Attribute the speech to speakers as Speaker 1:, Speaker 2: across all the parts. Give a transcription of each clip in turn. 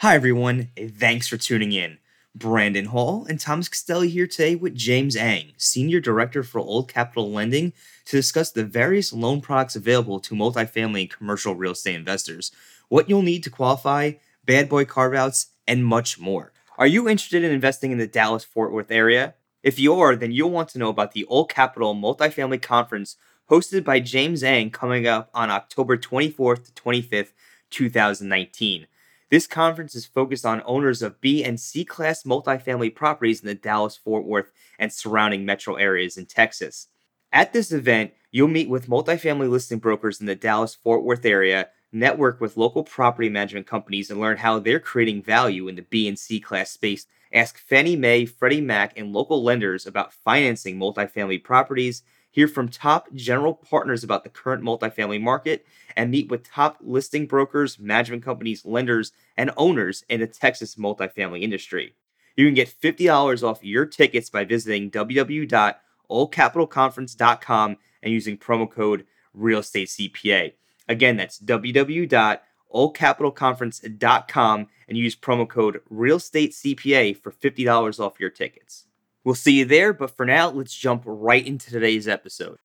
Speaker 1: Hi, everyone. Thanks for tuning in. Brandon Hall and Thomas Castelli here today with James Eng, Senior Director for Old Capital Lending, to discuss the various loan products available to multifamily and commercial real estate investors, what you'll need to qualify, bad boy carve outs, and much more. Are you interested in investing in the Dallas Fort Worth area? If you are, then you'll want to know about the Old Capital Multifamily Conference hosted by James Eng coming up on October 24th to 25th, 2019. This conference is focused on owners of B and C class multifamily properties in the Dallas Fort Worth and surrounding metro areas in Texas. At this event, you'll meet with multifamily listing brokers in the Dallas Fort Worth area, network with local property management companies, and learn how they're creating value in the B and C class space. Ask Fannie Mae, Freddie Mac, and local lenders about financing multifamily properties hear from top general partners about the current multifamily market, and meet with top listing brokers, management companies, lenders, and owners in the Texas multifamily industry. You can get $50 off your tickets by visiting www.oldcapitalconference.com and using promo code RealEstateCPA. Again, that's www.oldcapitalconference.com and use promo code RealEstateCPA for $50 off your tickets. We'll see you there, but for now, let's jump right into today's episode.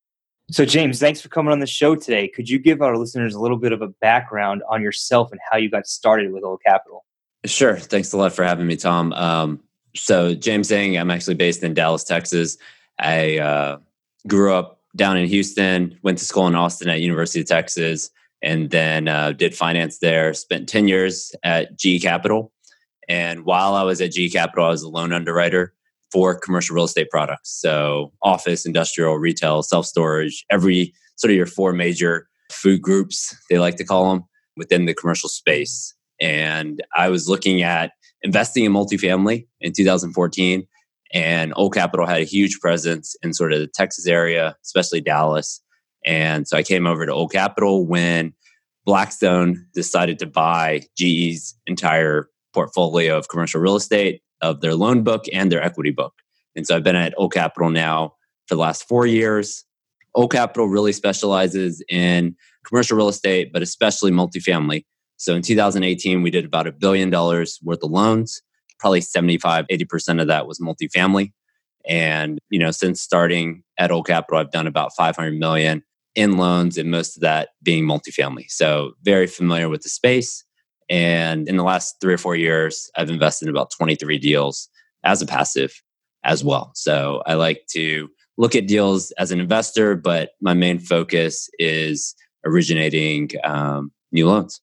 Speaker 1: So, James, thanks for coming on the show today. Could you give our listeners a little bit of a background on yourself and how you got started with Old Capital?
Speaker 2: Sure. Thanks a lot for having me, Tom. Um, so, James Eng, I'm actually based in Dallas, Texas. I uh, grew up down in Houston, went to school in Austin at University of Texas, and then uh, did finance there. Spent 10 years at GE Capital. And while I was at GE Capital, I was a loan underwriter for commercial real estate products. So, office, industrial, retail, self storage, every sort of your four major food groups, they like to call them within the commercial space. And I was looking at investing in multifamily in 2014. And Old Capital had a huge presence in sort of the Texas area, especially Dallas. And so I came over to Old Capital when Blackstone decided to buy GE's entire portfolio of commercial real estate of their loan book and their equity book. And so I've been at Old Capital now for the last four years. Old Capital really specializes in commercial real estate, but especially multifamily. So in 2018, we did about a billion dollars worth of loans. Probably 75, 80% of that was multifamily. And, you know, since starting at Old Capital, I've done about 500 million in loans and most of that being multifamily. So very familiar with the space. And in the last three or four years, I've invested in about 23 deals as a passive as well. So I like to look at deals as an investor, but my main focus is originating um, new loans.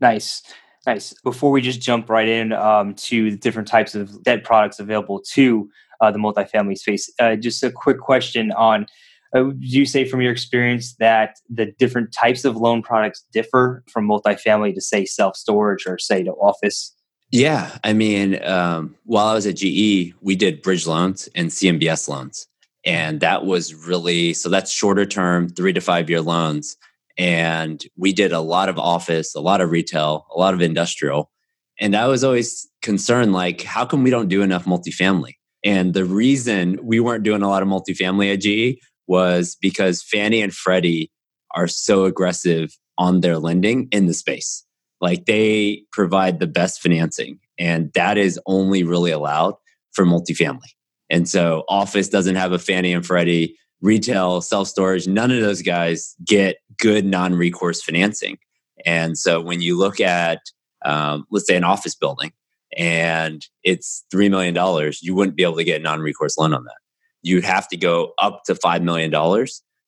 Speaker 1: Nice. Nice. Before we just jump right in um, to the different types of debt products available to uh, the multifamily space, uh, just a quick question on would you say from your experience that the different types of loan products differ from multifamily to say self storage or say to office?
Speaker 2: Yeah, I mean, um, while I was at GE, we did bridge loans and CMBS loans, and that was really so that's shorter term, three to five year loans, and we did a lot of office, a lot of retail, a lot of industrial, and I was always concerned like, how come we don't do enough multifamily? And the reason we weren't doing a lot of multifamily at GE was because Fannie and Freddie are so aggressive on their lending in the space. Like they provide the best financing, and that is only really allowed for multifamily. And so, office doesn't have a Fannie and Freddie, retail, self storage, none of those guys get good non recourse financing. And so, when you look at, um, let's say, an office building and it's $3 million, you wouldn't be able to get a non recourse loan on that you'd have to go up to $5 million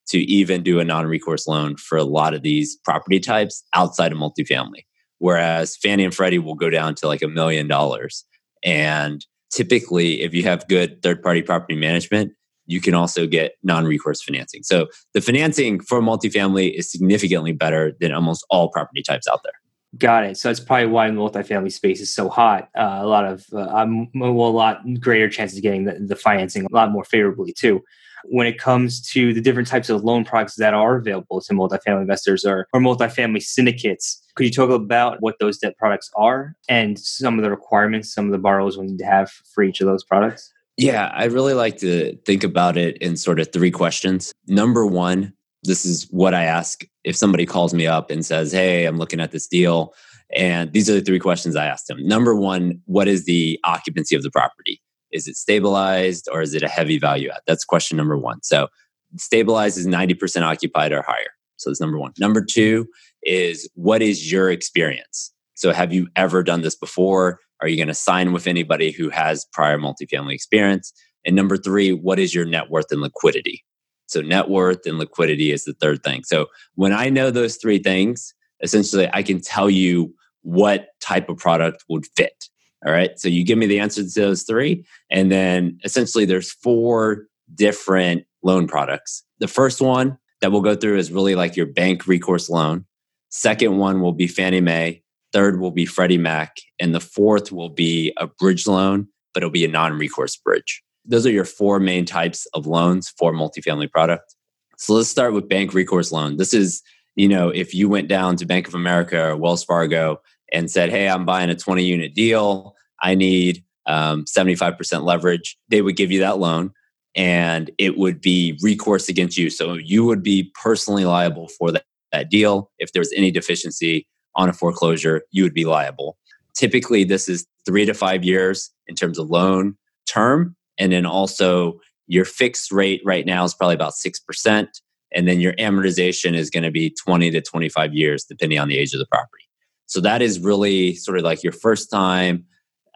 Speaker 2: to even do a non recourse loan for a lot of these property types outside of multifamily. Whereas Fannie and Freddie will go down to like a million dollars. And typically, if you have good third party property management, you can also get non recourse financing. So the financing for multifamily is significantly better than almost all property types out there.
Speaker 1: Got it. So that's probably why multifamily space is so hot. Uh, a lot of, uh, well, a lot greater chances of getting the, the financing a lot more favorably too when it comes to the different types of loan products that are available to multifamily investors or, or multifamily syndicates. Could you talk about what those debt products are and some of the requirements some of the borrowers will need to have for each of those products?
Speaker 2: Yeah, I really like to think about it in sort of three questions. Number one, this is what I ask if somebody calls me up and says, Hey, I'm looking at this deal. And these are the three questions I ask them. Number one, what is the occupancy of the property? Is it stabilized or is it a heavy value add? That's question number one. So stabilized is 90% occupied or higher. So that's number one. Number two is what is your experience? So have you ever done this before? Are you going to sign with anybody who has prior multifamily experience? And number three, what is your net worth and liquidity? So net worth and liquidity is the third thing. So when I know those three things, essentially I can tell you what type of product would fit. All right. So you give me the answer to those three. And then essentially there's four different loan products. The first one that we'll go through is really like your bank recourse loan. Second one will be Fannie Mae. Third will be Freddie Mac. And the fourth will be a bridge loan, but it'll be a non recourse bridge. Those are your four main types of loans for multifamily product. So let's start with bank recourse loan. This is, you know, if you went down to Bank of America or Wells Fargo and said, Hey, I'm buying a 20 unit deal. I need um, 75% leverage. They would give you that loan and it would be recourse against you. So you would be personally liable for that, that deal. If there was any deficiency on a foreclosure, you would be liable. Typically, this is three to five years in terms of loan term. And then also, your fixed rate right now is probably about 6%. And then your amortization is going to be 20 to 25 years, depending on the age of the property. So that is really sort of like your first time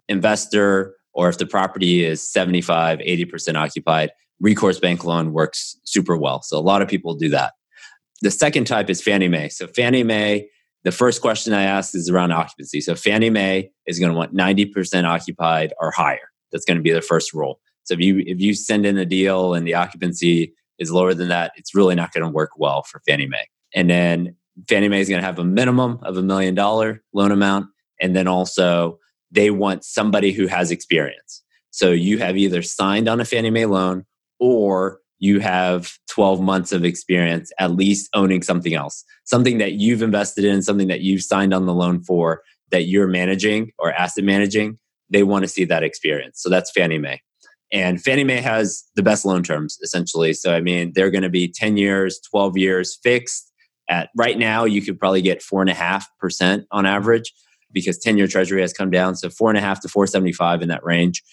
Speaker 2: investor, or if the property is 75, 80% occupied, recourse bank loan works super well. So a lot of people do that. The second type is Fannie Mae. So Fannie Mae, the first question I ask is around occupancy. So Fannie Mae is going to want 90% occupied or higher. That's going to be their first rule. So if you if you send in a deal and the occupancy is lower than that, it's really not going to work well for Fannie Mae. And then Fannie Mae is going to have a minimum of a million dollar loan amount, and then also they want somebody who has experience. So you have either signed on a Fannie Mae loan or you have 12 months of experience at least owning something else, something that you've invested in, something that you've signed on the loan for that you're managing or asset managing. They want to see that experience. So that's Fannie Mae. And Fannie Mae has the best loan terms essentially. So, I mean, they're going to be 10 years, 12 years fixed. At right now, you could probably get four and a half percent on average because 10 year treasury has come down. So four and a half to 475 in that range.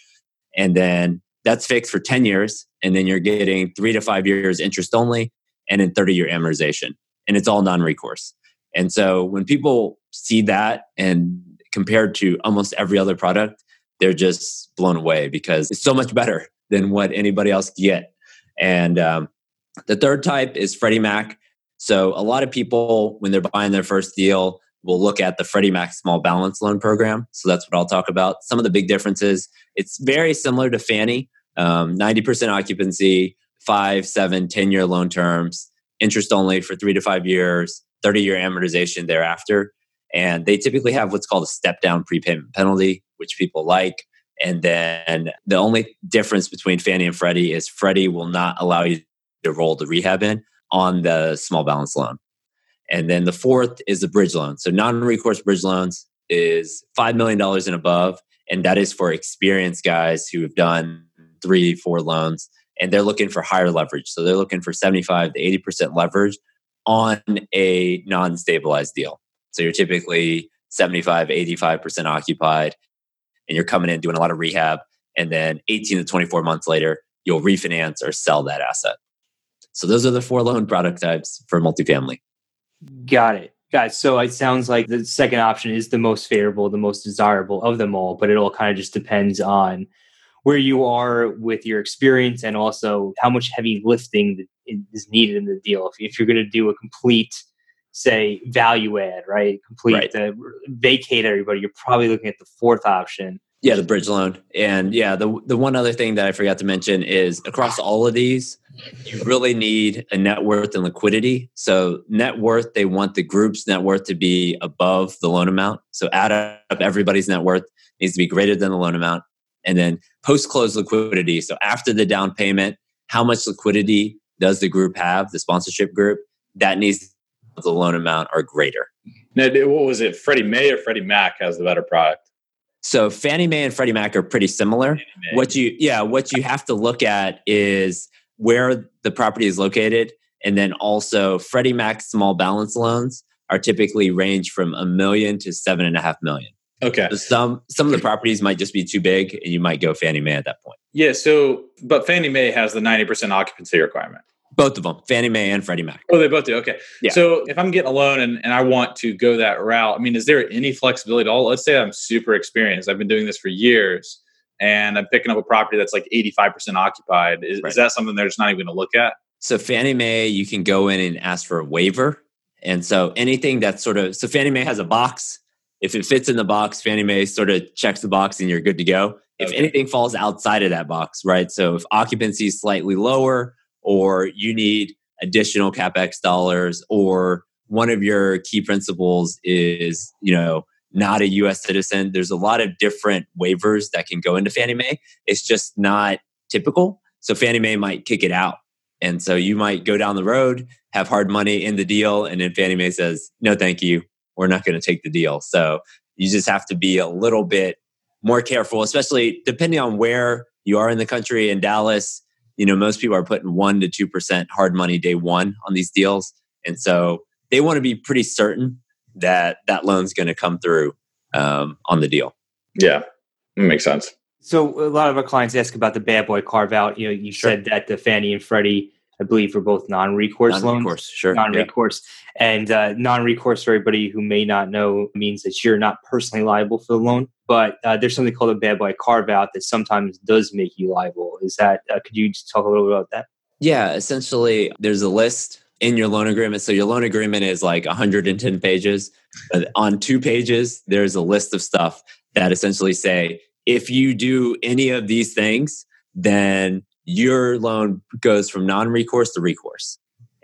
Speaker 2: And then that's fixed for 10 years. And then you're getting three to five years interest only and then 30 year amortization. And it's all non recourse. And so when people see that and compared to almost every other product, they're just blown away because it's so much better than what anybody else can get. And um, the third type is Freddie Mac. So a lot of people, when they're buying their first deal, we'll look at the Freddie Mac small balance loan program. So that's what I'll talk about. Some of the big differences. It's very similar to Fannie, um, 90% occupancy, five, seven, 10 year loan terms, interest only for three to five years, 30 year amortization thereafter. And they typically have what's called a step down prepayment penalty, which people like. And then the only difference between Fannie and Freddie is Freddie will not allow you to roll the rehab in on the small balance loan. And then the fourth is the bridge loan. So non recourse bridge loans is $5 million and above. And that is for experienced guys who have done three, four loans. And they're looking for higher leverage. So they're looking for 75 to 80% leverage on a non stabilized deal. So you're typically 75, 85% occupied, and you're coming in doing a lot of rehab. And then 18 to 24 months later, you'll refinance or sell that asset. So those are the four loan product types for multifamily.
Speaker 1: Got it. It. So it sounds like the second option is the most favorable, the most desirable of them all, but it all kind of just depends on where you are with your experience and also how much heavy lifting is needed in the deal. If, if you're going to do a complete, say, value add, right? Complete right. Uh, vacate everybody, you're probably looking at the fourth option
Speaker 2: Yeah, the bridge loan. And yeah, the the one other thing that I forgot to mention is across all of these, you really need a net worth and liquidity. So net worth, they want the group's net worth to be above the loan amount. So add up everybody's net worth needs to be greater than the loan amount. And then post close liquidity. So after the down payment, how much liquidity does the group have, the sponsorship group? That needs the loan amount are greater.
Speaker 3: Now, what was it? Freddie Mae or Freddie Mac has the better product?
Speaker 2: So Fannie Mae and Freddie Mac are pretty similar. What you yeah, what you have to look at is where the property is located, and then also Freddie Mac small balance loans are typically range from a million to seven and a half million.
Speaker 3: Okay.
Speaker 2: So some some of the properties might just be too big, and you might go Fannie Mae at that point.
Speaker 3: Yeah. So, but Fannie Mae has the ninety percent occupancy requirement.
Speaker 2: Both of them, Fannie Mae and Freddie Mac.
Speaker 3: Oh, they both do. Okay. Yeah. So if I'm getting a loan and, and I want to go that route, I mean, is there any flexibility at all? Let's say I'm super experienced. I've been doing this for years and I'm picking up a property that's like 85% occupied. Is, right. is that something they're just not even going to look at?
Speaker 2: So Fannie Mae, you can go in and ask for a waiver. And so anything that's sort of, so Fannie Mae has a box. If it fits in the box, Fannie Mae sort of checks the box and you're good to go. If okay. anything falls outside of that box, right? So if occupancy is slightly lower, or you need additional capex dollars or one of your key principals is you know not a US citizen. There's a lot of different waivers that can go into Fannie Mae. It's just not typical. So Fannie Mae might kick it out. And so you might go down the road have hard money in the deal and then Fannie Mae says no thank you. We're not going to take the deal. So you just have to be a little bit more careful especially depending on where you are in the country in Dallas you know, most people are putting one to 2% hard money day one on these deals. And so they want to be pretty certain that that loan's going to come through um, on the deal.
Speaker 3: Yeah, that makes sense.
Speaker 1: So a lot of our clients ask about the bad boy carve out. You know, you sure. said that the Fannie and Freddie I believe, for both non-recourse,
Speaker 2: non-recourse
Speaker 1: loans.
Speaker 2: Sure,
Speaker 1: non-recourse, yeah. and uh, non-recourse for everybody who may not know means that you're not personally liable for the loan, but uh, there's something called a bad boy carve out that sometimes does make you liable. Is that? Uh, could you just talk a little bit about that?
Speaker 2: Yeah, essentially, there's a list in your loan agreement. So your loan agreement is like 110 pages. But on two pages, there's a list of stuff that essentially say if you do any of these things, then your loan goes from non-recourse to recourse.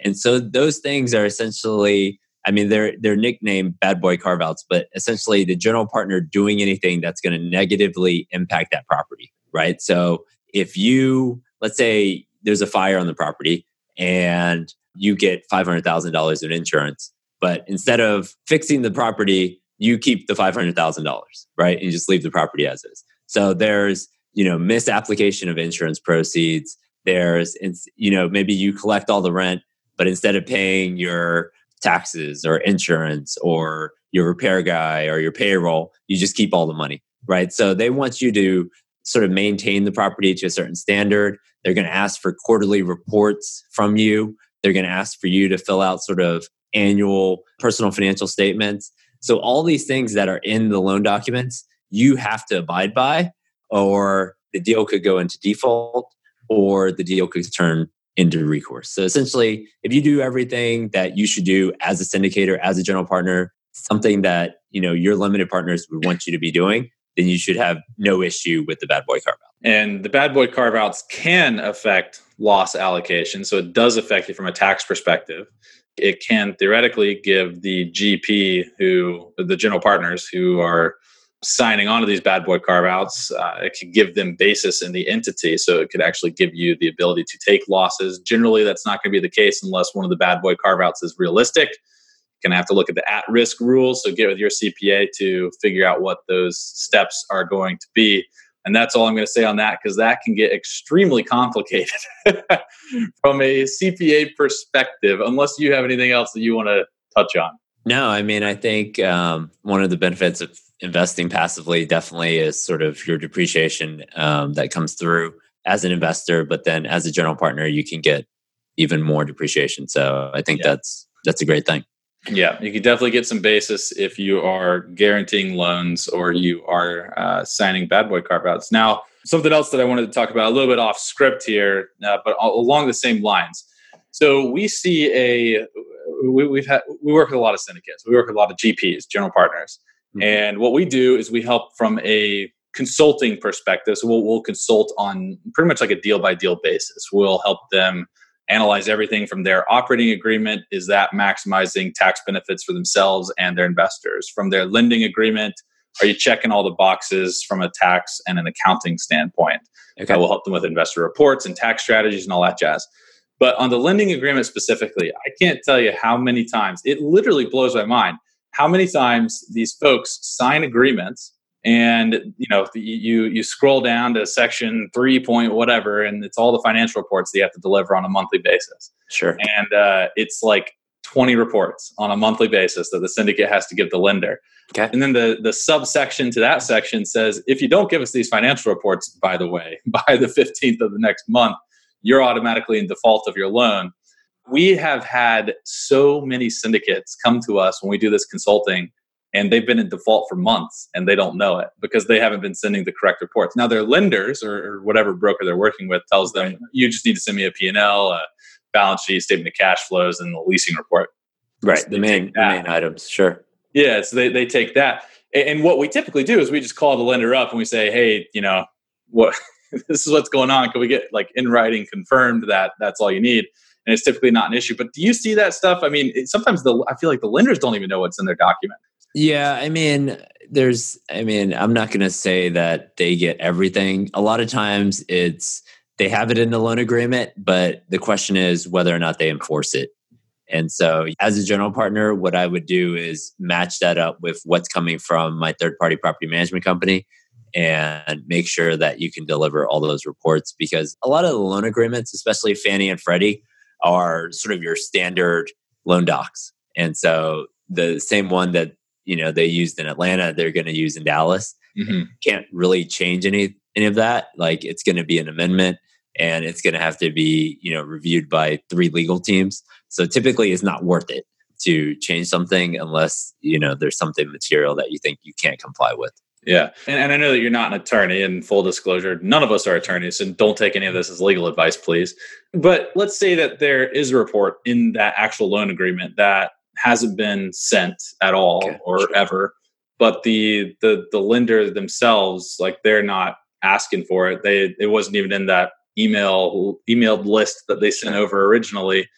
Speaker 2: And so those things are essentially, I mean, they're they're nicknamed bad boy carve outs, but essentially the general partner doing anything that's going to negatively impact that property, right? So if you, let's say there's a fire on the property and you get $500,000 in insurance, but instead of fixing the property, you keep the $500,000, right? And you just leave the property as is. So there's you know misapplication of insurance proceeds. There's you know maybe you collect all the rent but instead of paying your taxes or insurance or your repair guy or your payroll you just keep all the money right? So they want you to sort of maintain the property to a certain standard. They're going to ask for quarterly reports from you. They're going to ask for you to fill out sort of annual personal financial statements. So all these things that are in the loan documents you have to abide by or the deal could go into default or the deal could turn into recourse. So essentially, if you do everything that you should do as a syndicator, as a general partner, something that you know your limited partners would want you to be doing, then you should have no issue with the bad boy carve out.
Speaker 3: And the bad boy carve outs can affect loss allocation. So it does affect you from a tax perspective. It can theoretically give the GP who the general partners who are signing on to these bad boy carve outs, uh, it could give them basis in the entity. So it could actually give you the ability to take losses. Generally, that's not going to be the case unless one of the bad boy carve outs is realistic. You're going to have to look at the at risk rules. So get with your CPA to figure out what those steps are going to be. And that's all I'm going to say on that because that can get extremely complicated from a CPA perspective, unless you have anything else that you want to touch on.
Speaker 2: No, I mean, I think um, one of the benefits of investing passively definitely is sort of your depreciation um, that comes through as an investor, but then as a general partner, you can get even more depreciation. So I think yeah. that's that's a great thing.
Speaker 3: Yeah, you can definitely get some basis if you are guaranteeing loans or you are uh, signing bad boy carve outs. Now, something else that I wanted to talk about a little bit off script here, uh, but along the same lines. So we see a we, have had we work with a lot of syndicates. We work with a lot of GPs, general partners, Mm-hmm. And what we do is we help from a consulting perspective. So we'll, we'll consult on pretty much like a deal by deal basis. We'll help them analyze everything from their operating agreement is that maximizing tax benefits for themselves and their investors from their lending agreement are you checking all the boxes from a tax and an accounting standpoint okay. we'll help them with investor reports and tax strategies and all that jazz but on the lending agreement specifically i can't tell you how many times it literally blows my mind how many times these folks sign agreements and you know you you scroll down to section three point whatever and it's all the financial reports that you have to deliver on a monthly basis.
Speaker 2: Sure.
Speaker 3: And uh, it's like 20 reports on a monthly basis that the syndicate has to give the lender.
Speaker 2: Okay.
Speaker 3: And then the the subsection to that section says if you don't give us these financial reports by the way by the 15th of the next month you're automatically in default of your loan we have had so many syndicates come to us when we do this consulting and they've been in default for months and they don't know it because they haven't been sending the correct reports. Now their lenders or, or whatever broker they're working with tells them right. you just need to send me a P&L, a balance sheet, statement of cash flows, and the leasing report.
Speaker 2: Right, so the main the main items, sure.
Speaker 3: Yeah, so they, they take that. And what we typically do is we just call the lender up and we say, hey, you know, what this is what's going on. Can we get like in writing confirmed that that's all you need? And it's typically not an issue. But do you see that stuff? I mean, it, sometimes the I feel like the lenders don't even know what's in their document.
Speaker 2: Yeah, I mean, there's, I mean, I'm not going to say that they get everything. A lot of times it's, they have it in the loan agreement, but the question is whether or not they enforce it. And so, as a general partner, what I would do is match that up with what's coming from my third party property management company and make sure that you can deliver all those reports because a lot of the loan agreements, especially Fannie and Freddie, are sort of your standard loan docs. And so, the same one that you know they used in Atlanta, they're going to use in Dallas. Mm-hmm. Can't really change any any of that. Like it's going to be an amendment, and it's going to have to be you know reviewed by three legal teams. So typically, it's not worth it to change something unless you know there's something material that you think you can't comply with.
Speaker 3: Yeah. And, and, I know that you're not an attorney, and full disclosure, none of us are attorneys, and don't take any of this as legal advice, please. But let's say that there is a report in that actual loan agreement that hasn't been sent at all okay, or sure. ever but the the the lender themselves like they're not asking for it they it wasn't even in that email emailed list that they sent over originally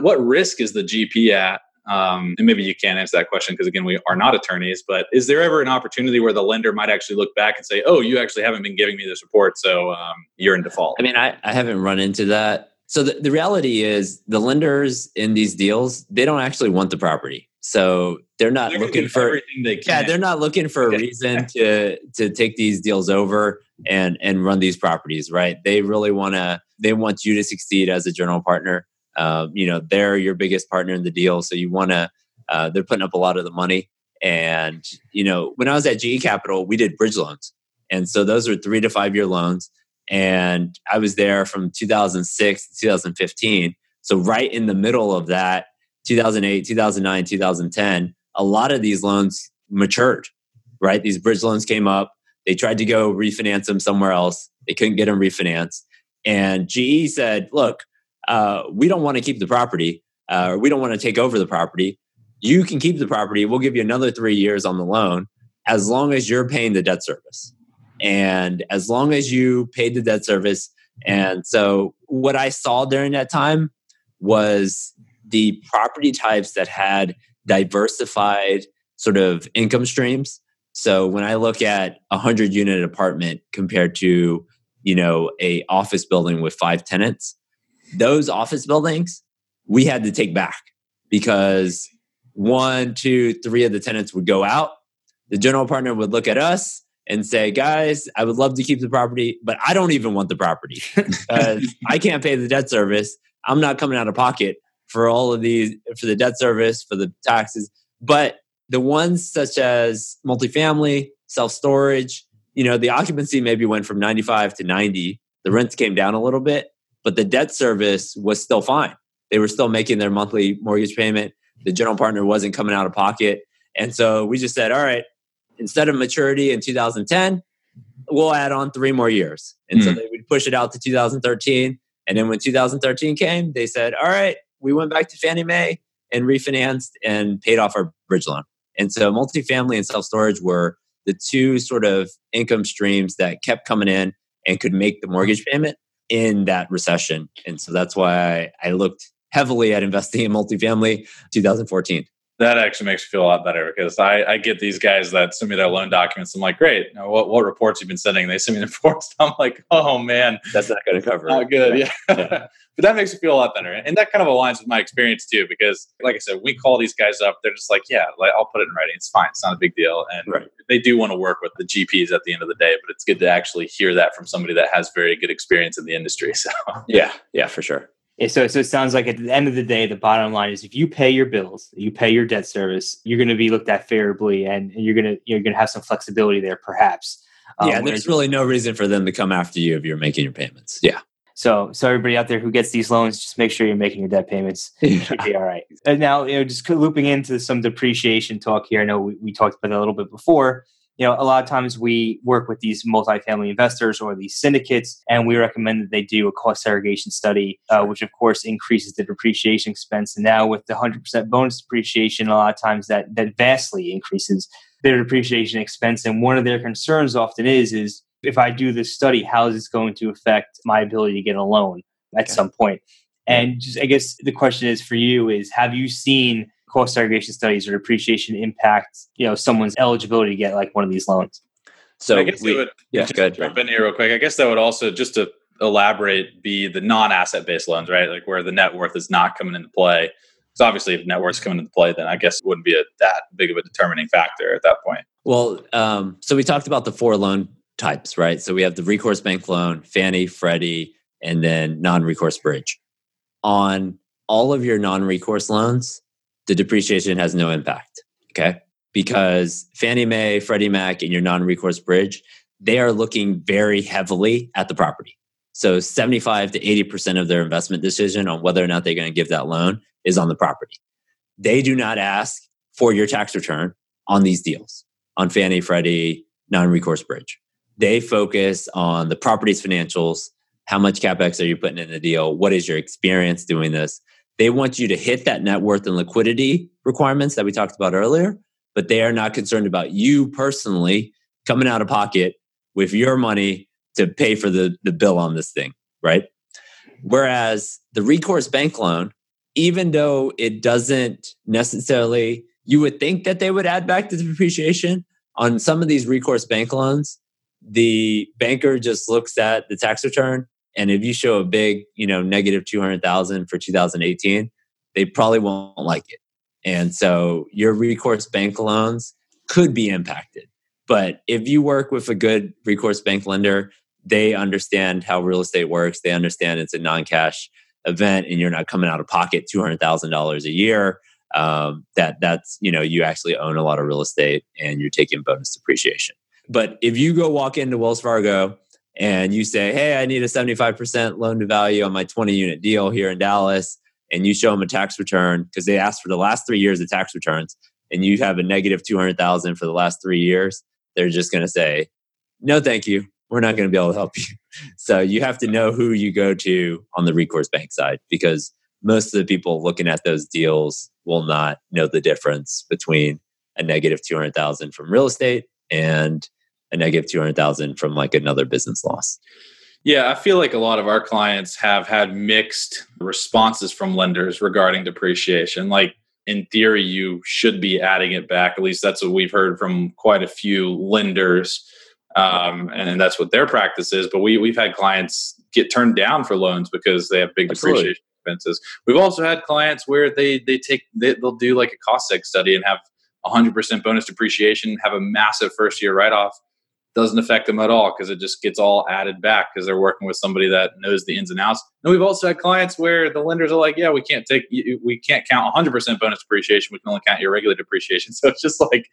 Speaker 3: what risk is the gp at um, and maybe you can't answer that question because again we are not attorneys but is there ever an opportunity where the lender might actually look back and say oh you actually haven't been giving me this report so um, you're in default
Speaker 2: i mean I, I haven't run into that so the, the reality is the lenders in these deals, they don't actually want the property. So they're not they're looking for everything they can. Yeah, they're not looking for a reason to to take these deals over and and run these properties, right? They really want to they want you to succeed as a general partner. Um, you know, they're your biggest partner in the deal, so you want to. Uh, they're putting up a lot of the money, and you know, when I was at GE Capital, we did bridge loans, and so those were three to five year loans. And I was there from 2006 to 2015. So, right in the middle of that, 2008, 2009, 2010, a lot of these loans matured, right? These bridge loans came up. They tried to go refinance them somewhere else. They couldn't get them refinanced. And GE said, look, uh, we don't want to keep the property, uh, or we don't want to take over the property. You can keep the property. We'll give you another three years on the loan as long as you're paying the debt service. And as long as you paid the debt service. And so what I saw during that time was the property types that had diversified sort of income streams. So when I look at a hundred unit apartment compared to, you know, a office building with five tenants, those office buildings we had to take back because one, two, three of the tenants would go out. The general partner would look at us and say, guys, I would love to keep the property, but I don't even want the property I can't pay the debt service. I'm not coming out of pocket for all of these, for the debt service, for the taxes. But the ones such as multifamily, self storage, you know, the occupancy maybe went from 95 to 90. The rents came down a little bit, but the debt service was still fine. They were still making their monthly mortgage payment. The general partner wasn't coming out of pocket. And so we just said, all right, instead of maturity in 2010, we'll add on three more years. And mm so hmm. they would push it out to 2013. And then when 2013 came, they said, all right, we went back to Fannie Mae and refinanced and paid off our bridge loan. And so multifamily and self storage were the two sort of income streams that kept coming in and could make the mortgage payment in that recession. And so that's why I, looked heavily at investing in multifamily 2014.
Speaker 3: That actually makes me feel a lot better because I, I get these guys that send me their loan documents. I'm like, great. Now what, what reports you've been sending? They send me the reports. I'm like, oh man,
Speaker 2: that's not going to cover.
Speaker 3: Not good. Yeah. yeah. but that makes me feel a lot better, and that kind of aligns with my experience too. Because, like I said, we call these guys up. They're just like, yeah, like, I'll put it in writing. It's fine. It's not a big deal. And right. they do want to work with the GPs at the end of the day. But it's good to actually hear that from somebody that has very good experience in the industry. So
Speaker 2: yeah, yeah, for sure.
Speaker 1: Yeah, so, so it sounds like at the end of the day, the bottom line is if you pay your bills, you pay your debt service, you're going to be looked at favorably, and you're going to you're going to have some flexibility there, perhaps.
Speaker 2: Um, yeah, there's really no reason for them to come after you if you're making your payments. Yeah.
Speaker 1: So, so everybody out there who gets these loans, just make sure you're making your debt payments. You should be all right. And now, you know, just looping into some depreciation talk here. I know we, we talked about that a little bit before you know, a lot of times we work with these multifamily investors or these syndicates, and we recommend that they do a cost segregation study, uh, which of course increases the depreciation expense. And now with the 100% bonus depreciation, a lot of times that that vastly increases their depreciation expense. And one of their concerns often is is if I do this study, how is this going to affect my ability to get a loan at okay. some point? And just, I guess the question is for you is have you seen cost segregation studies or depreciation impact you know someone's eligibility to get like one of these loans.
Speaker 3: So I guess we, would yeah go ahead, jump in here real quick. I guess that would also just to elaborate be the non-asset based loans right? Like where the net worth is not coming into play. Because obviously if net worth is coming into play then i guess it wouldn't be a, that big of a determining factor at that point.
Speaker 2: Well um, so we talked about the four loan types right? So we have the recourse bank loan fannie freddie and then non-recourse bridge. On all of your non-recourse loans the depreciation has no impact. Okay. Because Fannie Mae, Freddie Mac, and your non recourse bridge, they are looking very heavily at the property. So 75 to 80% of their investment decision on whether or not they're going to give that loan is on the property. They do not ask for your tax return on these deals, on Fannie, Freddie, non recourse bridge. They focus on the property's financials. How much capex are you putting in the deal? What is your experience doing this? They want you to hit that net worth and liquidity requirements that we talked about earlier, but they are not concerned about you personally coming out of pocket with your money to pay for the, the bill on this thing, right? Whereas the recourse bank loan, even though it doesn't necessarily, you would think that they would add back the depreciation on some of these recourse bank loans. The banker just looks at the tax return and if you show a big, you know, negative 200,000 for 2018, they probably won't like it. And so your recourse bank loans could be impacted. But if you work with a good recourse bank lender, they understand how real estate works. They understand it's a non cash event and you're not coming out of pocket $200,000 a year. Um, that that's, you know, you actually own a lot of real estate and you're taking bonus depreciation. But if you go walk into Wells Fargo and you say, Hey, I need a 75% loan to value on my 20 unit deal here in Dallas, and you show them a tax return because they asked for the last three years of tax returns, and you have a negative 200,000 for the last three years, they're just going to say, No, thank you. We're not going to be able to help you. So you have to know who you go to on the recourse bank side because most of the people looking at those deals will not know the difference between a negative 200,000 from real estate and a negative 200,000 from like another business loss.
Speaker 3: Yeah, I feel like a lot of our clients have had mixed responses from lenders regarding depreciation. Like in theory, you should be adding it back. At least that's what we've heard from quite a few lenders. Um, and that's what their practice is. But we, we've had clients get turned down for loans because they have big Absolutely. depreciation expenses. We've also had clients where they, they take, they, they'll do like a cost seg study and have 100% bonus depreciation, have a massive first year write off doesn't affect them at all because it just gets all added back because they're working with somebody that knows the ins and outs. And we've also had clients where the lenders are like, "Yeah, we can't take, we can't count 100% bonus depreciation. We can only count your regular depreciation." So it's just like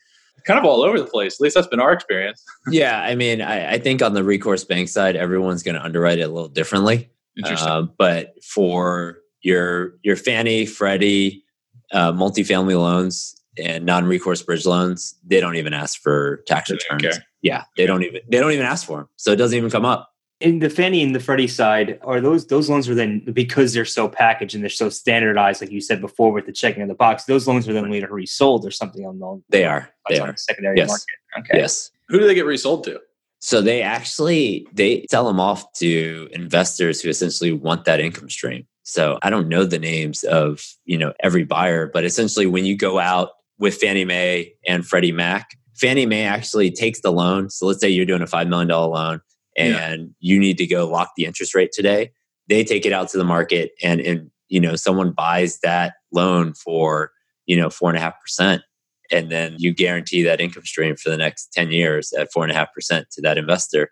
Speaker 3: kind of all over the place. At least that's been our experience.
Speaker 2: yeah, I mean, I, I, think on the recourse bank side, everyone's going to underwrite it a little differently. Interesting. Uh, but for your your Fannie, Freddie, uh, multifamily loans and non-recourse bridge loans, they don't even ask for tax returns yeah, they don't even they don't even ask for them, so it doesn't even come up.
Speaker 1: In the Fannie and the Freddie side, are those those loans are then because they're so packaged and they're so standardized, like you said before, with the checking in the box. Those loans are then later resold or something on the
Speaker 2: they are they
Speaker 1: on
Speaker 2: are
Speaker 1: the secondary
Speaker 2: yes.
Speaker 1: market. Okay.
Speaker 2: Yes.
Speaker 3: Who do they get resold to?
Speaker 2: So they actually they sell them off to investors who essentially want that income stream. So I don't know the names of, you know, every buyer, but essentially when you go out with Fannie Mae and Freddie Mac, Fannie Mae actually takes the loan. So let's say you're doing a $5 million loan and yeah. you need to go lock the interest rate today. They take it out to the market and, and you know, someone buys that loan for, you know, four and a half percent. And then you guarantee that income stream for the next 10 years at four and a half percent to that investor.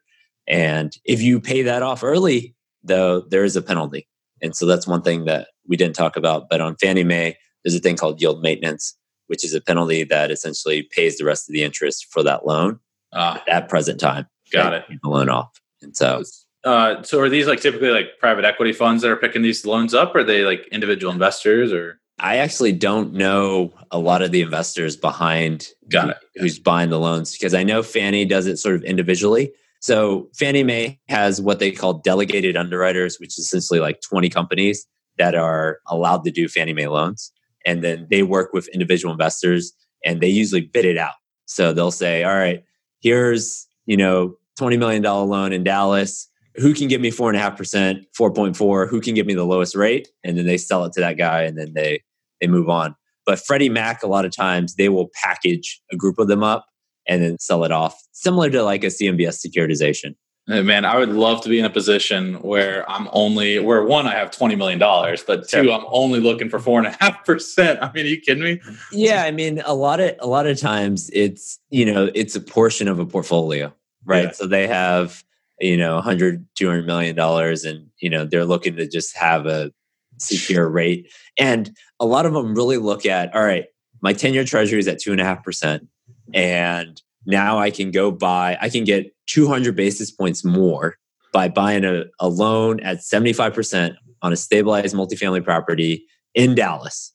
Speaker 2: And if you pay that off early, though, there is a penalty. And so that's one thing that we didn't talk about. But on Fannie Mae, there's a thing called yield maintenance, which is a penalty that essentially pays the rest of the interest for that loan ah, at present time.
Speaker 3: Got it.
Speaker 2: The loan off. And so
Speaker 3: uh, so are these like typically like private equity funds that are picking these loans up? Or are they like individual investors or?
Speaker 2: I actually don't know a lot of the investors behind
Speaker 3: Got it.
Speaker 2: who's buying the loans because I know Fannie does it sort of individually. So Fannie Mae has what they call delegated underwriters, which is essentially like 20 companies that are allowed to do Fannie Mae loans. And then they work with individual investors and they usually bid it out. So they'll say, all right, here's, you know, $20 million loan in Dallas who can give me four and a half percent, four point four? Who can give me the lowest rate? And then they sell it to that guy, and then they they move on. But Freddie Mac, a lot of times they will package a group of them up and then sell it off, similar to like a CMBS securitization.
Speaker 3: Man, I would love to be in a position where I'm only where one I have twenty million dollars, but two I'm only looking for four and a half percent. I mean, are you kidding me?
Speaker 2: Yeah, I mean, a lot of a lot of times it's you know it's a portion of a portfolio, right? Yeah. So they have you know 100 200 million dollars and you know they're looking to just have a secure rate and a lot of them really look at all right my 10 year treasury is at 2.5% and now i can go buy i can get 200 basis points more by buying a, a loan at 75% on a stabilized multifamily property in dallas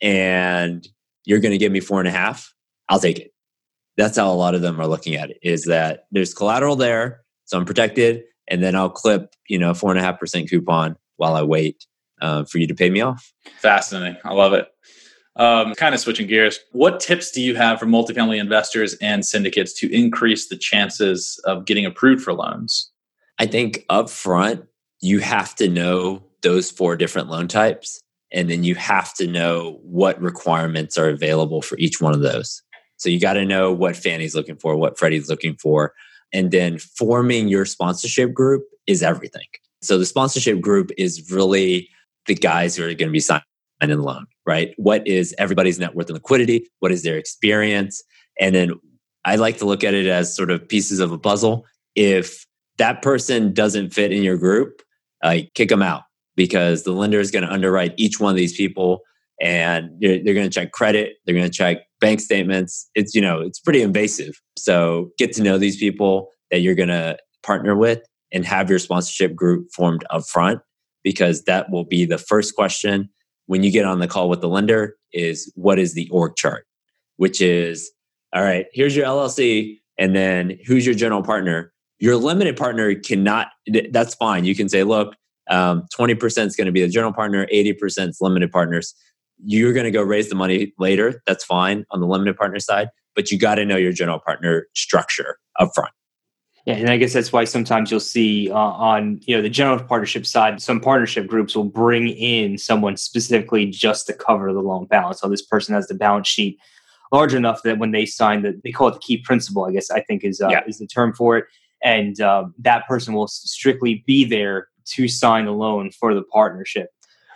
Speaker 2: and you're going to give me four and a half i'll take it that's how a lot of them are looking at it is that there's collateral there so I'm protected, and then I'll clip you know four and a half percent coupon while I wait uh, for you to pay me off.
Speaker 3: Fascinating. I love it. Um, kind of switching gears, what tips do you have for multifamily investors and syndicates to increase the chances of getting approved for loans?
Speaker 2: I think upfront, you have to know those four different loan types, and then you have to know what requirements are available for each one of those. So you got to know what Fannie's looking for, what Freddie's looking for, and then forming your sponsorship group is everything. So the sponsorship group is really the guys who are going to be signing the loan, right? What is everybody's net worth and liquidity? What is their experience? And then I like to look at it as sort of pieces of a puzzle. If that person doesn't fit in your group, like kick them out because the lender is going to underwrite each one of these people and they're, they're going to check credit they're going to check bank statements it's you know it's pretty invasive so get to know these people that you're going to partner with and have your sponsorship group formed up front because that will be the first question when you get on the call with the lender is what is the org chart which is all right here's your llc and then who's your general partner your limited partner cannot that's fine you can say look um, 20% is going to be the general partner 80% is limited partners you're going to go raise the money later. That's fine on the limited partner side, but you got to know your general partner structure up front.
Speaker 1: Yeah, and I guess that's why sometimes you'll see uh, on you know the general partnership side, some partnership groups will bring in someone specifically just to cover the loan balance. So this person has the balance sheet large enough that when they sign the, they call it the key principal. I guess I think is uh, yeah. is the term for it, and um, that person will strictly be there to sign the loan for the partnership.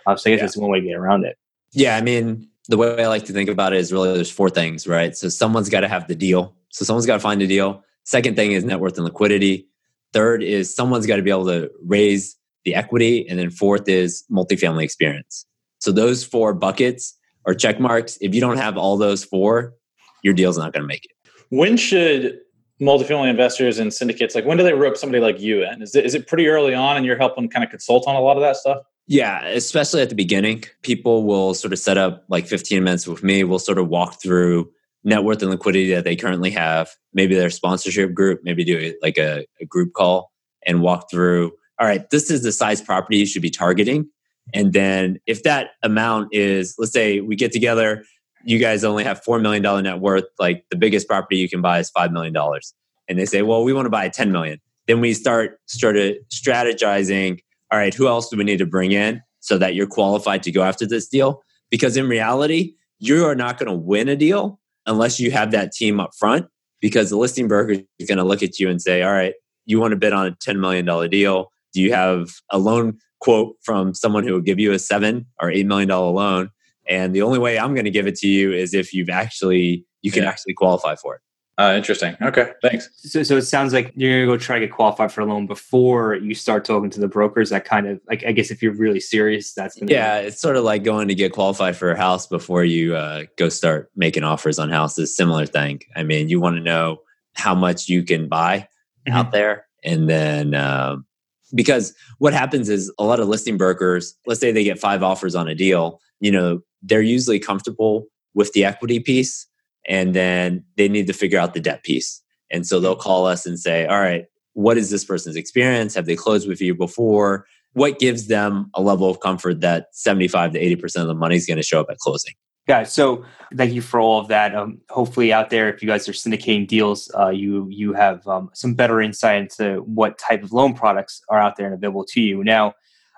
Speaker 1: Uh, so I guess yeah. that's one way to get around it.
Speaker 2: Yeah, I mean, the way I like to think about it is really there's four things, right? So someone's got to have the deal. So someone's got to find the deal. Second thing is net worth and liquidity. Third is someone's got to be able to raise the equity. And then fourth is multifamily experience. So those four buckets are check marks. If you don't have all those four, your deal's not going to make it.
Speaker 3: When should multifamily investors and syndicates like when do they rope somebody like you in? Is it, is it pretty early on and you're helping kind of consult on a lot of that stuff?
Speaker 2: Yeah, especially at the beginning, people will sort of set up like 15 minutes with me. We'll sort of walk through net worth and liquidity that they currently have, maybe their sponsorship group, maybe do like a, a group call and walk through. All right, this is the size property you should be targeting. And then if that amount is, let's say we get together, you guys only have $4 million net worth, like the biggest property you can buy is $5 million. and they say, well, we want to buy 10 million. Then we start of strategizing, all right, who else do we need to bring in so that you're qualified to go after this deal? Because in reality, you are not going to win a deal unless you have that team up front because the listing broker is going to look at you and say, all right, you want to bid on a $10 million deal. Do you have a loan quote from someone who will give you a seven or $8 million loan? And the only way I'm going to give it to you is if you've actually, you can yeah. actually qualify for it.
Speaker 3: Uh, interesting. Okay, thanks.
Speaker 1: So, so it sounds like you're gonna go try to get qualified for a loan before you start talking to the brokers. That kind of like, I guess, if you're really serious, that's
Speaker 2: yeah. Be- Yeah, it's sort of like going to get qualified for a house before you uh, go start making offers on houses. Similar thing. I mean, you want to know how much you can buy mm-hmm. out there, and then um, because what happens is a lot of listing brokers, let's say they get five offers on a deal, you know, they're usually comfortable with the equity piece and then they need to figure out the debt piece. And so they'll call us and say, all right, what is this person's experience? Have they closed with you before? What gives them a level of comfort that 75 to 80% of the money is going to show up at closing?
Speaker 1: Yeah, so thank you for all of that. Um, hopefully, out there, if you guys are syndicating deals, uh, you you have um, some better insight into what type of loan products are out there and available to you. Now,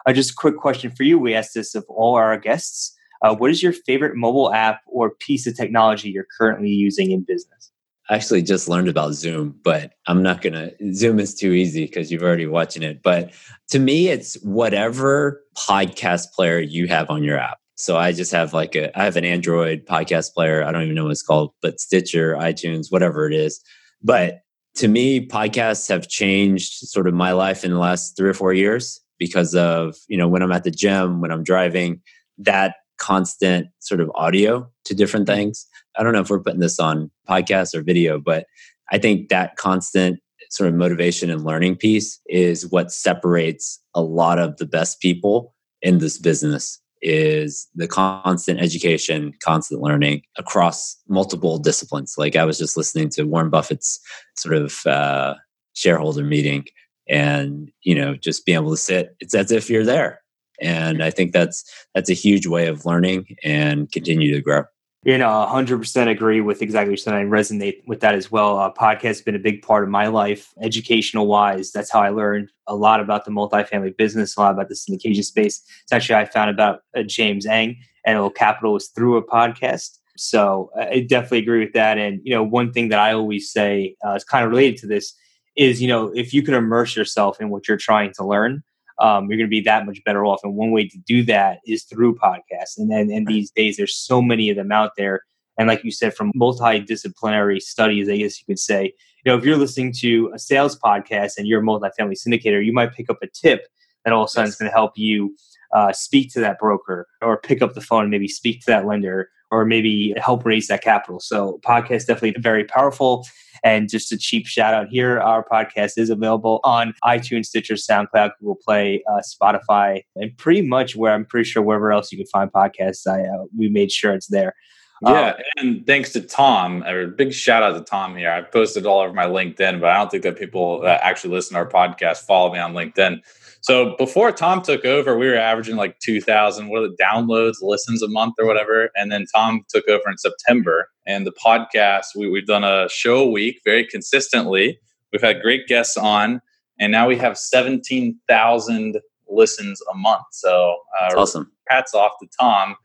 Speaker 1: uh, just a quick question for you. We asked this of all our guests. Uh, what is your favorite mobile app or piece of technology you're currently using in business?
Speaker 2: I actually just learned about Zoom, but I'm not going to. Zoom is too easy because you've already watching it. But to me, it's whatever podcast player you have on your app. So I just have like a, I have an Android podcast player. I don't even know what it's called, but Stitcher, iTunes, whatever it is. But to me, podcasts have changed sort of my life in the last three or four years because of, you know, when I'm at the gym, when I'm driving, that constant sort of audio to different mm-hmm. things. I don't know if we're putting this on podcast or video, but I think that constant sort of motivation and learning piece is what separates a lot of the best people in this business is the constant education, constant learning across multiple disciplines. Like I was just listening to Warren Buffett's sort of uh, shareholder meeting and, you know, just being able to sit, it's as if you're there and i think that's that's a huge way of learning and continue to grow.
Speaker 1: You know 100% agree with exactly what you said i resonate with that as well. Uh, podcast has been a big part of my life educational wise that's how i learned a lot about the multifamily business a lot about the syndication space. It's actually i found about uh, james eng and Old Capital was through a podcast. So uh, i definitely agree with that. And you know one thing that i always say uh, is kind of related to this is you know if you can immerse yourself in what you're trying to learn um, you're going to be that much better off. And one way to do that is through podcasts. And then and these days, there's so many of them out there. And like you said, from multidisciplinary studies, I guess you could say, you know, if you're listening to a sales podcast and you're a multifamily syndicator, you might pick up a tip that all of a sudden yes. is going to help you uh, speak to that broker or pick up the phone and maybe speak to that lender or maybe help raise that capital. So podcast definitely very powerful. And just a cheap shout out here, our podcast is available on iTunes, Stitcher, SoundCloud, Google Play, uh, Spotify, and pretty much where I'm pretty sure wherever else you can find podcasts, I uh, we made sure it's there.
Speaker 3: Yeah, um, and thanks to Tom. A big shout out to Tom here. I've posted all over my LinkedIn, but I don't think that people that actually listen to our podcast follow me on LinkedIn. So before Tom took over, we were averaging like 2,000, what are the downloads, listens a month or whatever. And then Tom took over in September. And the podcast, we, we've done a show a week very consistently. We've had great guests on. And now we have 17,000 listens a month. So
Speaker 2: uh, awesome.
Speaker 3: Hats off to Tom.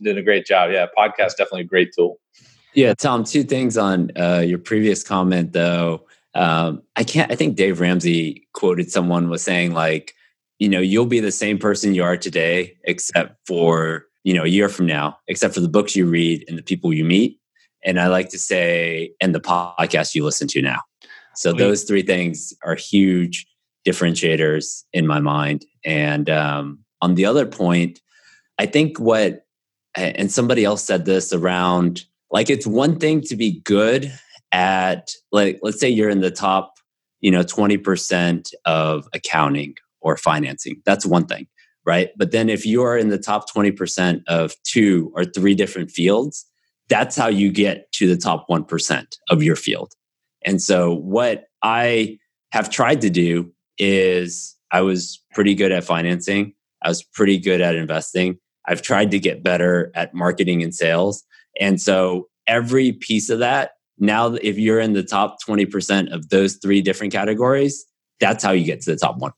Speaker 3: Doing a great job. Yeah, podcast definitely a great tool.
Speaker 2: Yeah, Tom, two things on uh, your previous comment, though. Um, I can't, I think Dave Ramsey quoted someone was saying, like, you know you'll be the same person you are today except for you know a year from now except for the books you read and the people you meet. And i like to say and the podcast you listen to now. So those three things are huge differentiators in my mind. And um, on the other point i think what and somebody else said this around like it's one thing to be good at like let's say you're in the top you know 20% of accounting or financing. That's one thing, right? But then if you are in the top 20% of two or three different fields, that's how you get to the top 1% of your field. And so what I have tried to do is I was pretty good at financing. I was pretty good at investing. I've tried to get better at marketing and sales. And so every piece of that Now, if you're in the top 20% of those three different categories, that's how you get to the top 1%.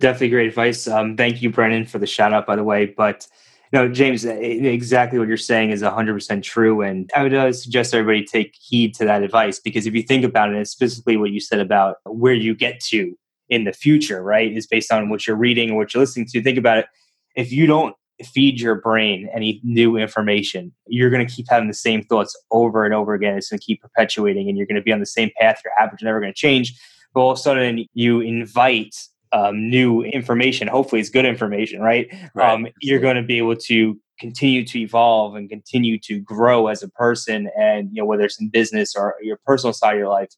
Speaker 1: Definitely great advice. Um, thank you, Brennan, for the shout out, by the way. But no, James, exactly what you're saying is 100% true. And I would uh, suggest everybody take heed to that advice because if you think about it, specifically what you said about where you get to in the future, right? Is based on what you're reading or what you're listening to. Think about it. If you don't feed your brain any new information, you're going to keep having the same thoughts over and over again. It's going to keep perpetuating and you're going to be on the same path. Your habits are never going to change. But all of a sudden, you invite um, new information. Hopefully, it's good information, right? right. Um, you're going to be able to continue to evolve and continue to grow as a person, and you know whether it's in business or your personal side of your life.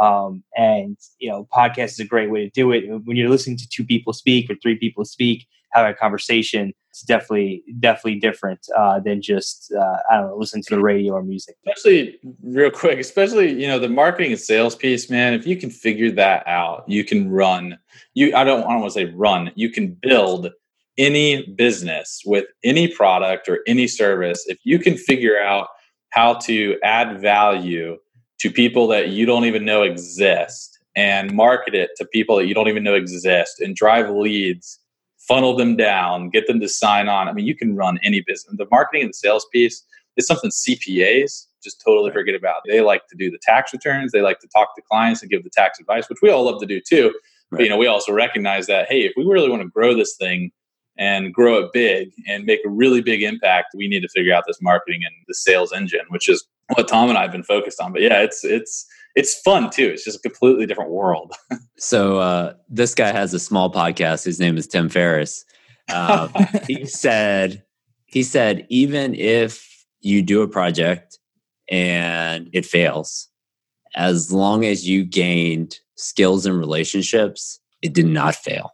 Speaker 1: Um, and you know, podcast is a great way to do it. When you're listening to two people speak or three people speak, have a conversation, it's definitely definitely different uh, than just uh, I don't know, listen to the radio or music.
Speaker 3: Especially real quick, especially you know the marketing and sales piece, man. If you can figure that out, you can run. You I don't I don't want to say run. You can build any business with any product or any service if you can figure out how to add value to people that you don't even know exist and market it to people that you don't even know exist and drive leads funnel them down, get them to sign on. I mean, you can run any business. The marketing and the sales piece is something CPAs just totally forget about. They like to do the tax returns. They like to talk to clients and give the tax advice, which we all love to do too. Right. But you know, we also recognize that hey, if we really want to grow this thing and grow it big and make a really big impact, we need to figure out this marketing and the sales engine, which is what Tom and I have been focused on. But yeah, it's it's it's fun too. It's just a completely different world.
Speaker 2: so uh, this guy has a small podcast. His name is Tim Ferriss. Uh, he said he said even if you do a project and it fails, as long as you gained skills and relationships, it did not fail.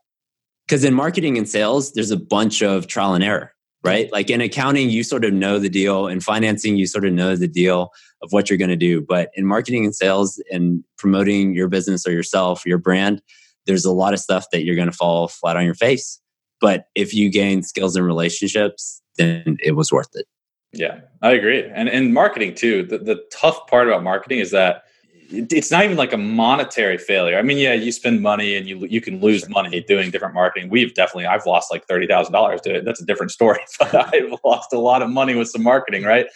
Speaker 2: Because in marketing and sales, there's a bunch of trial and error right? Like in accounting, you sort of know the deal. In financing, you sort of know the deal of what you're going to do. But in marketing and sales and promoting your business or yourself, your brand, there's a lot of stuff that you're going to fall flat on your face. But if you gain skills and relationships, then it was worth it.
Speaker 3: Yeah, I agree. And in marketing too, the, the tough part about marketing is that it's not even like a monetary failure. I mean, yeah, you spend money and you you can lose money doing different marketing. We've definitely I've lost like thirty thousand dollars to it. That's a different story. But I've lost a lot of money with some marketing, right?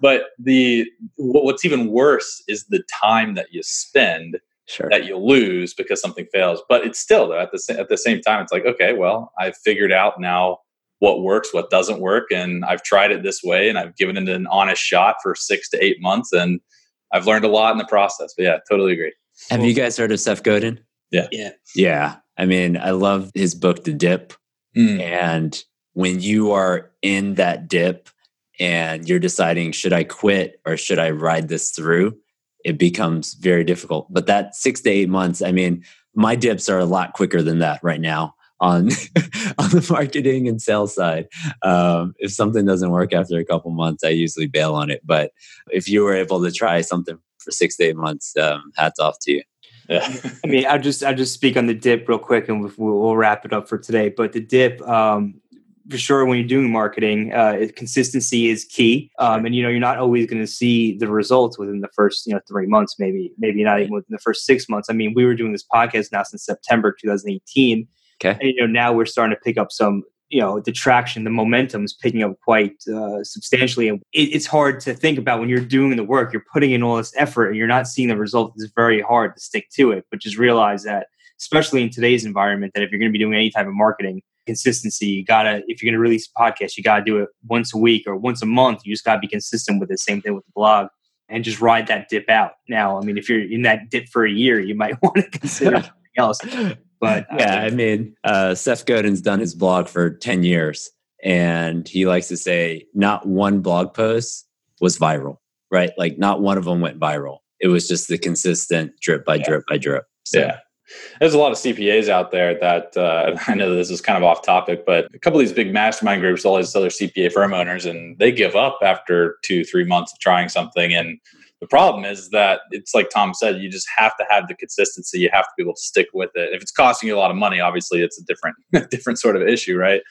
Speaker 3: But the what's even worse is the time that you spend sure. that you lose because something fails. But it's still though at the at the same time, it's like okay, well, I've figured out now what works, what doesn't work, and I've tried it this way, and I've given it an honest shot for six to eight months, and I've learned a lot in the process. But yeah, totally agree.
Speaker 2: Have you guys heard of Seth Godin?
Speaker 3: Yeah.
Speaker 1: Yeah.
Speaker 2: Yeah. I mean, I love his book, The Dip. Mm. And when you are in that dip and you're deciding, should I quit or should I ride this through? It becomes very difficult. But that six to eight months, I mean, my dips are a lot quicker than that right now on on the marketing and sales side. Um, if something doesn't work after a couple months, I usually bail on it. But if you were able to try something for six to eight months, um, hats off to you.
Speaker 1: Yeah. I mean, I'll just I'll just speak on the dip real quick, and we'll, we'll wrap it up for today. But the dip, um, for sure, when you're doing marketing, uh, consistency is key. Um, and you know, you're not always going to see the results within the first you know three months, maybe maybe not even within the first six months. I mean, we were doing this podcast now since September 2018
Speaker 2: Okay.
Speaker 1: And, you know, now we're starting to pick up some, you know, the traction, the momentum is picking up quite uh, substantially. And it, it's hard to think about when you're doing the work, you're putting in all this effort and you're not seeing the results. It's very hard to stick to it, but just realize that, especially in today's environment, that if you're going to be doing any type of marketing, consistency, you gotta, if you're going to release a podcast, you gotta do it once a week or once a month. You just gotta be consistent with the same thing with the blog and just ride that dip out. Now, I mean, if you're in that dip for a year, you might want to consider something else. But
Speaker 2: yeah, I mean, uh, Seth Godin's done his blog for 10 years, and he likes to say not one blog post was viral, right? Like, not one of them went viral. It was just the consistent drip by yeah. drip by drip.
Speaker 3: So. Yeah. There's a lot of CPAs out there that uh, I know this is kind of off topic, but a couple of these big mastermind groups, all these other CPA firm owners, and they give up after two, three months of trying something. And the problem is that it's like Tom said, you just have to have the consistency. You have to be able to stick with it. If it's costing you a lot of money, obviously it's a different, different sort of issue, right?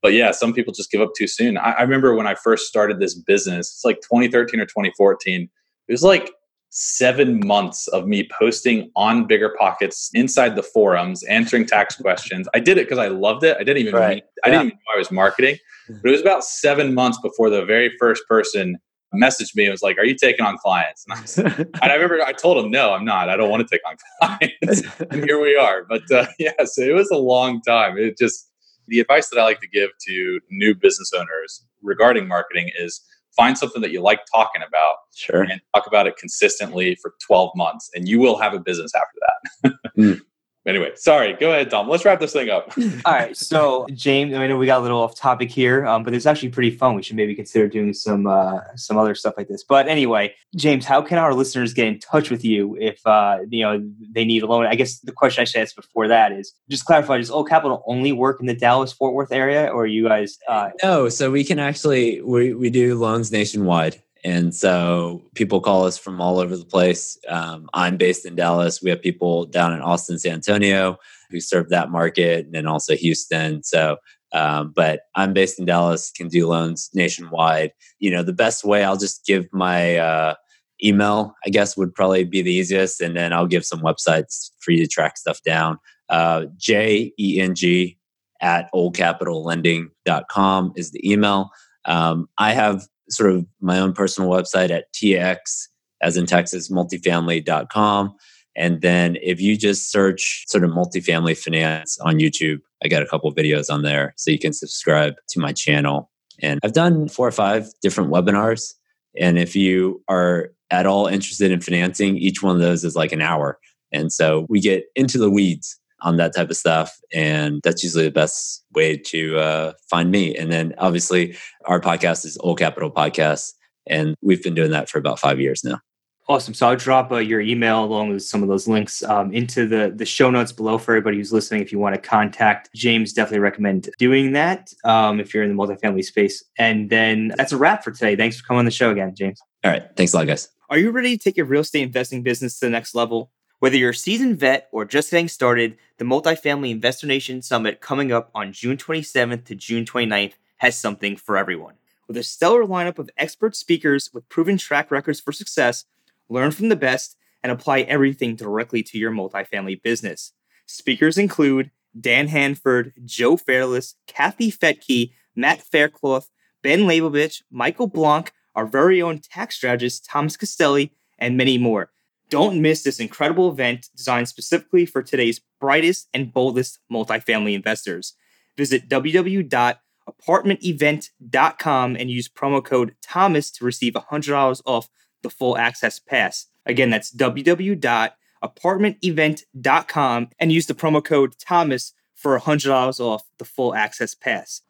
Speaker 3: But yeah, some people just give up too soon. I, I remember when I first started this business, it's like 2013 or 2014. It was like seven months of me posting on Bigger Pockets inside the forums, answering tax questions. I did it because I loved it. I didn't even
Speaker 2: Right.
Speaker 3: mean, I didn't even know I was marketing, but it was about seven months before the very first person messaged me and was like, "Are you taking on clients?" And I, was, and I remember I told him, "No, I'm not. I don't want to take on clients." and here we are. But uh, yeah, so it was a long time. It just the advice that I like to give to new business owners regarding marketing is find something that you like talking about
Speaker 2: Sure.
Speaker 3: and talk about it consistently for 12 months and you will have a business after that.
Speaker 2: Mm.
Speaker 3: Anyway, sorry. Go ahead, Tom. Let's wrap this thing up.
Speaker 1: All right, so James, I know we got a little off topic here, um, but it's actually pretty fun. We should maybe consider doing some uh, some other stuff like this. But anyway, James, how can our listeners get in touch with you if uh, you know they need a loan? I guess the question I should ask before that is just clarify: Does Old Capital only work in the Dallas Fort Worth area, or are you guys? Uh,
Speaker 2: No, so we can actually we we do loans nationwide, and so people call us from all over the place. Um, I'm based in Dallas. We have people down in Austin, San Antonio, who serve that market, and then also Houston. So, um, but I'm based in Dallas, can do loans nationwide. You know, the best way I'll just give my uh, email. I guess would probably be the easiest, and then I'll give some websites for you to track stuff down. Uh, J E N G at oldcapitallending.com is the email. Um, I have sort of my own personal website at TX, as in Texas, multifamily.com. And then if you just search sort of multifamily finance on YouTube, I got a couple videos on there. So you can subscribe to my channel. And I've done four or five different webinars. And if you are at all interested in financing, each one of those is like an hour. And so we get into the weeds on that type of stuff. And that's usually the best way to uh, find me. And then obviously, our podcast is Old Capital Podcast. And we've been doing that for about five years now.
Speaker 1: Awesome. So I'll drop uh, your email along with some of those links um, into the the show notes below for everybody who's listening. If you want to contact James, definitely recommend doing that um, if you're in the multifamily space. And then that's a wrap for today. Thanks for coming on the show again, James.
Speaker 2: All right. Thanks a lot, guys.
Speaker 1: Are you ready to take your real estate investing business to the next level? Whether you're a seasoned vet or just getting started, the Multifamily Investor Nation Summit coming up on June 27th to June 29th has something for everyone. With a stellar lineup of expert speakers with proven track records for success, learn from the best, and apply everything directly to your multifamily business. Speakers include Dan Handford, Joe Fairless, Kathy Fetke, Matt Faircloth, Ben Leybovich, Michael Blank, our very own tax strategist Thomas Castelli, and many more. Don't miss this incredible event designed specifically for today's brightest and boldest multifamily investors. Visit www.apartmentevent.com and use promo code Thomas to receive $100 off the full access pass. Again, that's www.apartmentevent.com and use the promo code Thomas for $100 off the full access pass.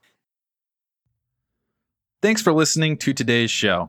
Speaker 3: Thanks for listening to today's show.